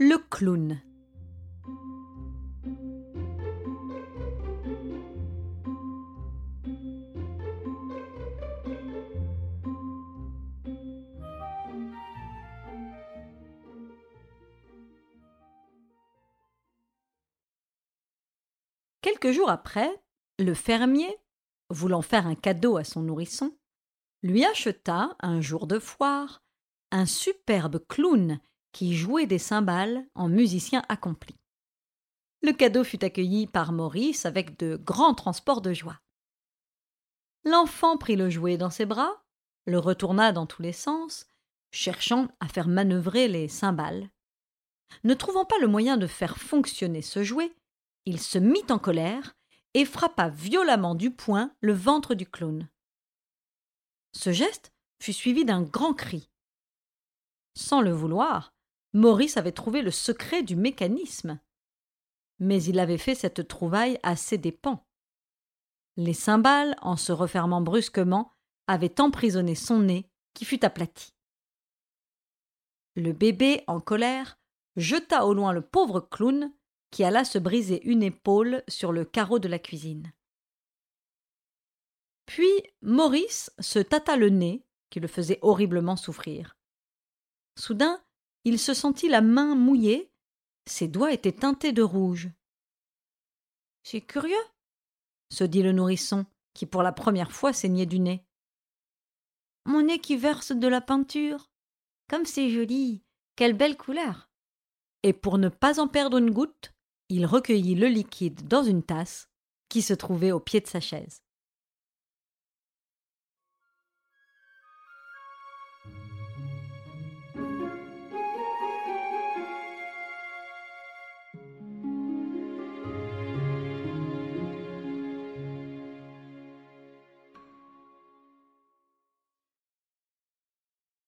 Le clown. Quelques jours après, le fermier, voulant faire un cadeau à son nourrisson, lui acheta, un jour de foire, un superbe clown qui jouait des cymbales en musicien accompli. Le cadeau fut accueilli par Maurice avec de grands transports de joie. L'enfant prit le jouet dans ses bras, le retourna dans tous les sens, cherchant à faire manœuvrer les cymbales. Ne trouvant pas le moyen de faire fonctionner ce jouet, il se mit en colère et frappa violemment du poing le ventre du clown. Ce geste fut suivi d'un grand cri. Sans le vouloir, Maurice avait trouvé le secret du mécanisme. Mais il avait fait cette trouvaille à ses dépens. Les cymbales, en se refermant brusquement, avaient emprisonné son nez, qui fut aplati. Le bébé, en colère, jeta au loin le pauvre clown, qui alla se briser une épaule sur le carreau de la cuisine. Puis Maurice se tâta le nez, qui le faisait horriblement souffrir. Soudain, il se sentit la main mouillée, ses doigts étaient teintés de rouge. C'est curieux, se dit le nourrisson, qui pour la première fois saignait du nez. Mon nez qui verse de la peinture. Comme c'est joli. Quelle belle couleur. Et pour ne pas en perdre une goutte, il recueillit le liquide dans une tasse qui se trouvait au pied de sa chaise.